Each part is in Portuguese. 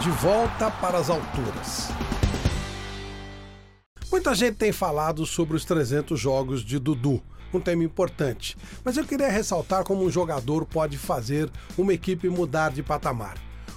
de volta para as alturas. Muita gente tem falado sobre os 300 jogos de Dudu, um tema importante, mas eu queria ressaltar como um jogador pode fazer uma equipe mudar de patamar.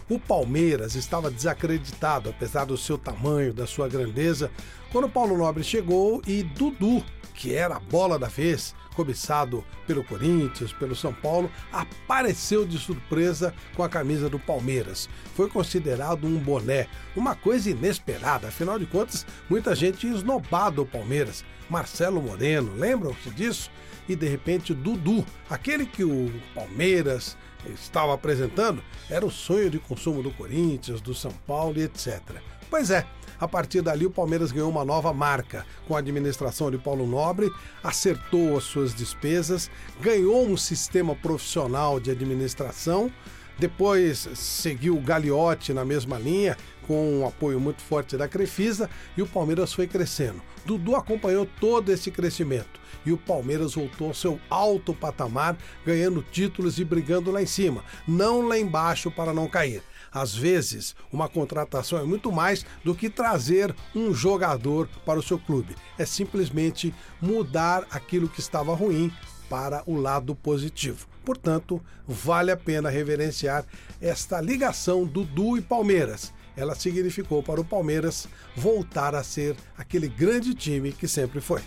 O Palmeiras estava desacreditado, apesar do seu tamanho, da sua grandeza, quando Paulo Nobre chegou e Dudu que era a bola da vez, cobiçado pelo Corinthians, pelo São Paulo, apareceu de surpresa com a camisa do Palmeiras. Foi considerado um boné, uma coisa inesperada, afinal de contas, muita gente esnobado o Palmeiras. Marcelo Moreno, lembram-se disso? E de repente Dudu, aquele que o Palmeiras estava apresentando, era o sonho de consumo do Corinthians, do São Paulo e etc. Pois é, a partir dali, o Palmeiras ganhou uma nova marca com a administração de Paulo Nobre, acertou as suas despesas, ganhou um sistema profissional de administração. Depois seguiu o Gagliotti na mesma linha, com um apoio muito forte da Crefisa, e o Palmeiras foi crescendo. Dudu acompanhou todo esse crescimento e o Palmeiras voltou ao seu alto patamar, ganhando títulos e brigando lá em cima, não lá embaixo para não cair. Às vezes, uma contratação é muito mais do que trazer um jogador para o seu clube. É simplesmente mudar aquilo que estava ruim para o lado positivo. Portanto, vale a pena reverenciar esta ligação Dudu e Palmeiras. Ela significou para o Palmeiras voltar a ser aquele grande time que sempre foi.